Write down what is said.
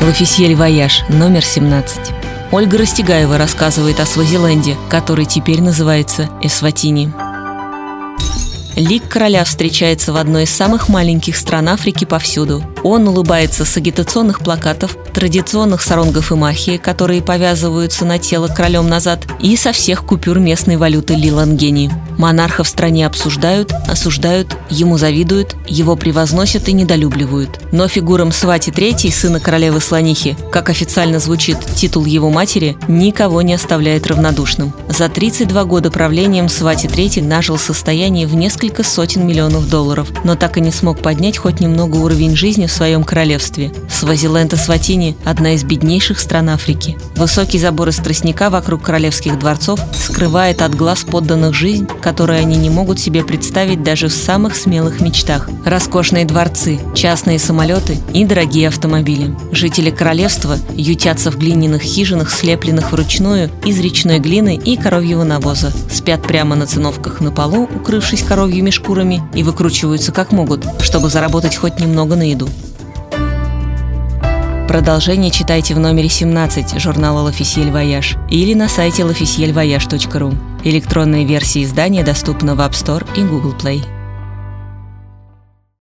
L'Officiel Voyage, номер 17. Ольга Растегаева рассказывает о Свазиленде, который теперь называется Эсватини. Лик короля встречается в одной из самых маленьких стран Африки повсюду. Он улыбается с агитационных плакатов, традиционных саронгов эмахия, которые повязываются на тело королем назад, и со всех купюр местной валюты Лилангени. Монарха в стране обсуждают, осуждают, ему завидуют, его превозносят и недолюбливают. Но фигура Мсвати III, сына королевы Слонихи, как официально звучит титул его матери, никого не оставляет равнодушным. За 32 года правления Мсвати III нажил состояние в несколько сотен миллионов долларов, но так и не смог поднять хоть немного уровень жизни в своем королевстве. Свазиленд и Сватини – одна из беднейших стран Африки. Высокий забор из тростника вокруг королевских дворцов скрывает от глаз подданных жизнь, которую они не могут себе представить даже в самых смелых мечтах. Роскошные дворцы, частные самолеты и дорогие автомобили. Жители королевства ютятся в глиняных хижинах, слепленных вручную из речной глины и коровьего навоза. Спят прямо на циновках на полу, укрывшись коровьими шкурами, и выкручиваются как могут, чтобы заработать хоть немного на еду. Продолжение читайте в номере 17 журнала «L'Officiel Voyage» или на сайте l'officielvoyage.ru. Электронная версия издания доступна в App Store и Google Play.